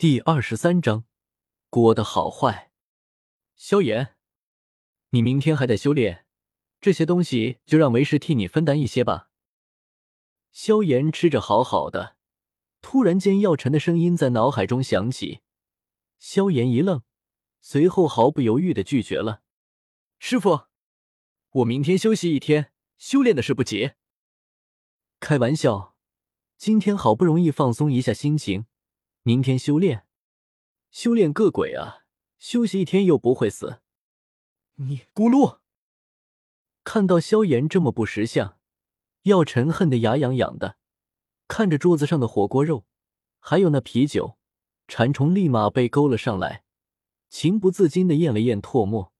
第二十三章，锅的好坏。萧炎，你明天还得修炼，这些东西就让为师替你分担一些吧。萧炎吃着好好的，突然间药尘的声音在脑海中响起。萧炎一愣，随后毫不犹豫的拒绝了：“师傅，我明天休息一天，修炼的事不急。”开玩笑，今天好不容易放松一下心情。明天修炼，修炼个鬼啊！休息一天又不会死。你咕噜！看到萧炎这么不识相，药尘恨得牙痒痒的，看着桌子上的火锅肉，还有那啤酒，馋虫立马被勾了上来，情不自禁的咽了咽唾沫。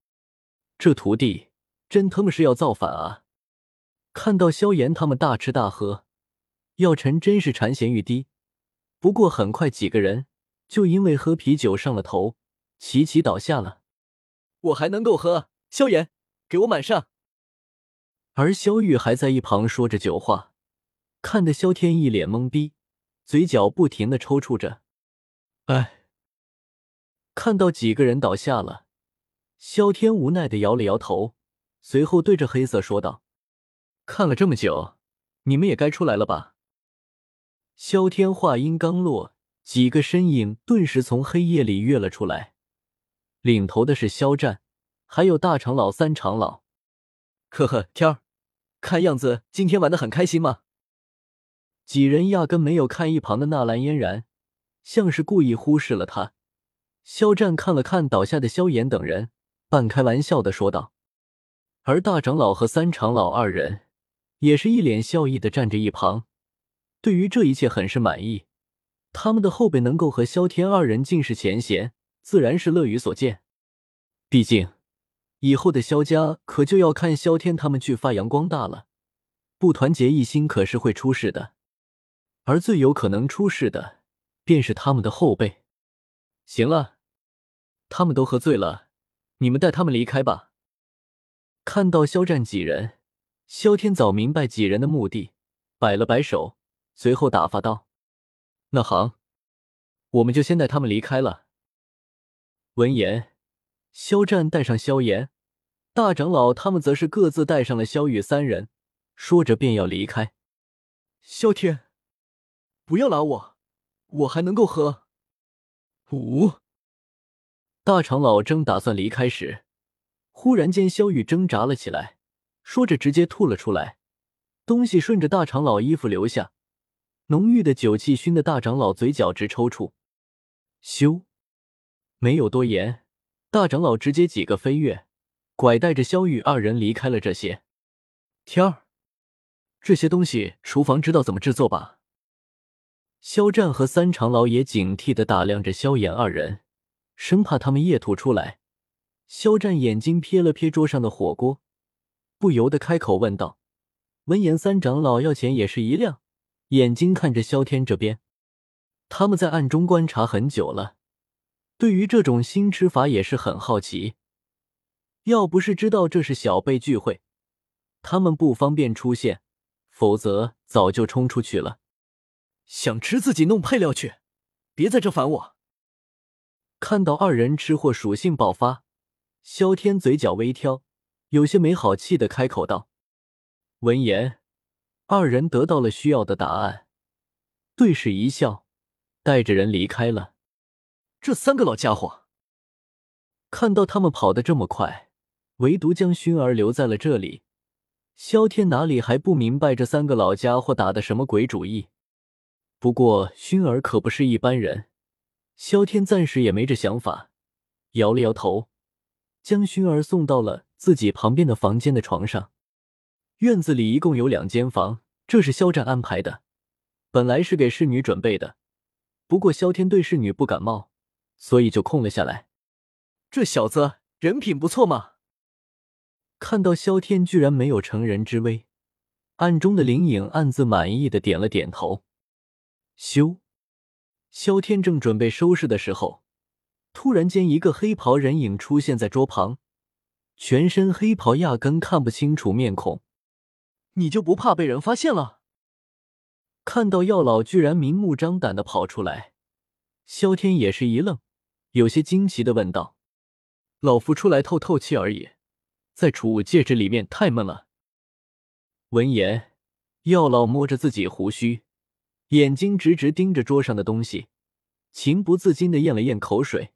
这徒弟真他妈是要造反啊！看到萧炎他们大吃大喝，药尘真是馋涎欲滴。不过很快，几个人就因为喝啤酒上了头，齐齐倒下了。我还能够喝，萧炎，给我满上。而萧玉还在一旁说着酒话，看得萧天一脸懵逼，嘴角不停的抽搐着。哎，看到几个人倒下了，萧天无奈的摇了摇头，随后对着黑色说道：“看了这么久，你们也该出来了吧？”萧天话音刚落，几个身影顿时从黑夜里跃了出来，领头的是肖战，还有大长老、三长老。呵呵，天儿，看样子今天玩的很开心吗？几人压根没有看一旁的纳兰嫣然，像是故意忽视了他。肖战看了看倒下的萧炎等人，半开玩笑的说道。而大长老和三长老二人也是一脸笑意的站着一旁。对于这一切很是满意，他们的后辈能够和萧天二人尽释前嫌，自然是乐于所见。毕竟，以后的萧家可就要看萧天他们去发扬光大了，不团结一心可是会出事的。而最有可能出事的，便是他们的后辈。行了，他们都喝醉了，你们带他们离开吧。看到肖战几人，萧天早明白几人的目的，摆了摆手。随后打发道：“那好，我们就先带他们离开了。”闻言，肖战带上萧炎，大长老他们则是各自带上了萧雨三人，说着便要离开。萧天，不要拉我，我还能够喝。五，大长老正打算离开时，忽然间萧雨挣扎了起来，说着直接吐了出来，东西顺着大长老衣服流下。浓郁的酒气熏得大长老嘴角直抽搐。咻，没有多言，大长老直接几个飞跃，拐带着萧雨二人离开了这些。天儿，这些东西厨房知道怎么制作吧？肖战和三长老也警惕的打量着萧炎二人，生怕他们夜吐出来。肖战眼睛瞥了瞥桌上的火锅，不由得开口问道。闻言，三长老要钱也是一亮。眼睛看着萧天这边，他们在暗中观察很久了，对于这种新吃法也是很好奇。要不是知道这是小辈聚会，他们不方便出现，否则早就冲出去了。想吃自己弄配料去，别在这烦我。看到二人吃货属性爆发，萧天嘴角微挑，有些没好气的开口道。闻言。二人得到了需要的答案，对视一笑，带着人离开了。这三个老家伙看到他们跑得这么快，唯独将熏儿留在了这里。萧天哪里还不明白这三个老家伙打的什么鬼主意？不过熏儿可不是一般人，萧天暂时也没这想法，摇了摇头，将熏儿送到了自己旁边的房间的床上。院子里一共有两间房，这是肖战安排的。本来是给侍女准备的，不过萧天对侍女不感冒，所以就空了下来。这小子人品不错嘛！看到萧天居然没有乘人之危，暗中的灵影暗自满意的点了点头。修，萧天正准备收拾的时候，突然间一个黑袍人影出现在桌旁，全身黑袍，压根看不清楚面孔。你就不怕被人发现了？看到药老居然明目张胆的跑出来，萧天也是一愣，有些惊奇的问道：“老夫出来透透气而已，在储物戒指里面太闷了。”闻言，药老摸着自己胡须，眼睛直直盯着桌上的东西，情不自禁的咽了咽口水。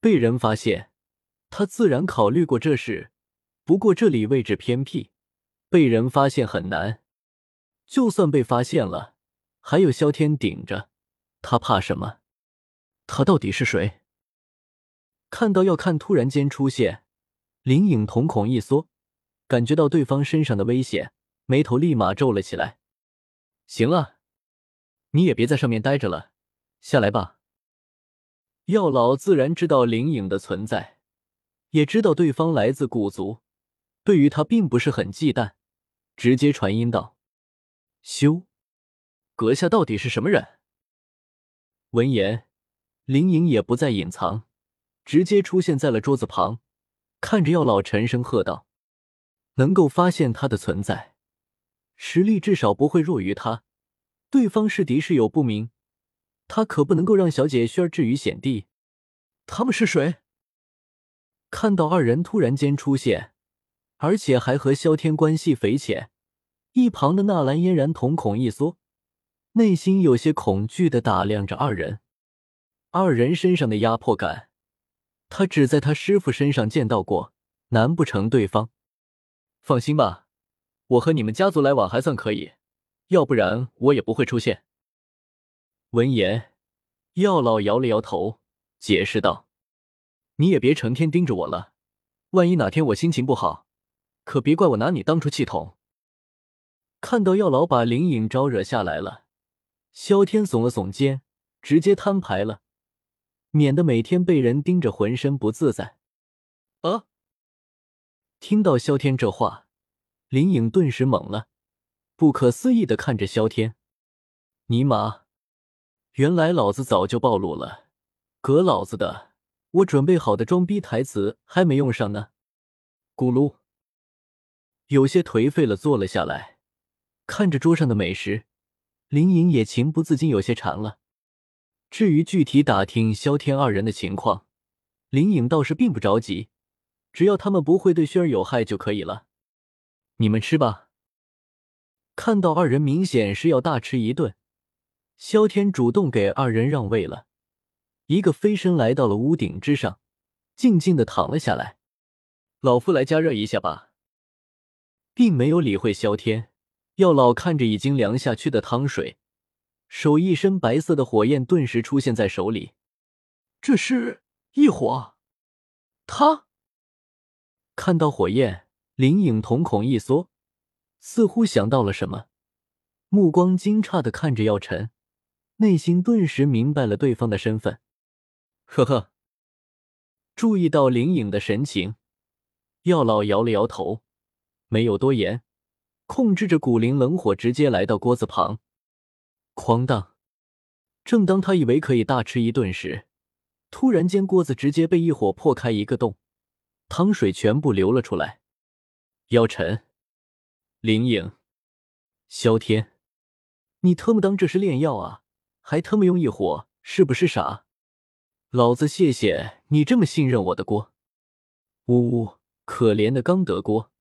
被人发现，他自然考虑过这事，不过这里位置偏僻，被人发现很难。就算被发现了，还有萧天顶着，他怕什么？他到底是谁？看到要看，突然间出现，林颖瞳孔一缩，感觉到对方身上的危险，眉头立马皱了起来。行了，你也别在上面待着了，下来吧。药老自然知道灵影的存在，也知道对方来自古族，对于他并不是很忌惮，直接传音道：“修，阁下到底是什么人？”闻言。林颖也不再隐藏，直接出现在了桌子旁，看着药老，沉声喝道：“能够发现他的存在，实力至少不会弱于他。对方是敌是友不明，他可不能够让小姐轩儿置于险地。他们是谁？”看到二人突然间出现，而且还和萧天关系匪浅，一旁的纳兰嫣然瞳孔一缩，内心有些恐惧的打量着二人。二人身上的压迫感，他只在他师傅身上见到过。难不成对方？放心吧，我和你们家族来往还算可以，要不然我也不会出现。闻言，药老摇了摇头，解释道：“你也别成天盯着我了，万一哪天我心情不好，可别怪我拿你当出气筒。”看到药老把林颖招惹下来了，萧天耸了耸肩，直接摊牌了。免得每天被人盯着，浑身不自在。啊！听到萧天这话，林颖顿时懵了，不可思议的看着萧天。尼玛！原来老子早就暴露了，革老子的！我准备好的装逼台词还没用上呢。咕噜，有些颓废了，坐了下来，看着桌上的美食，林颖也情不自禁有些馋了。至于具体打听萧天二人的情况，林颖倒是并不着急，只要他们不会对轩儿有害就可以了。你们吃吧。看到二人明显是要大吃一顿，萧天主动给二人让位了，一个飞身来到了屋顶之上，静静的躺了下来。老夫来加热一下吧，并没有理会萧天。药老看着已经凉下去的汤水。手一伸，白色的火焰顿时出现在手里。这是异火。他看到火焰，林颖瞳孔一缩，似乎想到了什么，目光惊诧的看着药尘，内心顿时明白了对方的身份。呵呵，注意到林颖的神情，药老摇了摇头，没有多言，控制着古灵冷火，直接来到锅子旁。哐当！正当他以为可以大吃一顿时，突然间锅子直接被一火破开一个洞，汤水全部流了出来。妖尘、灵影、萧天，你特么当这是炼药啊？还特么用一火，是不是傻？老子谢谢你这么信任我的锅。呜呜，可怜的刚得锅。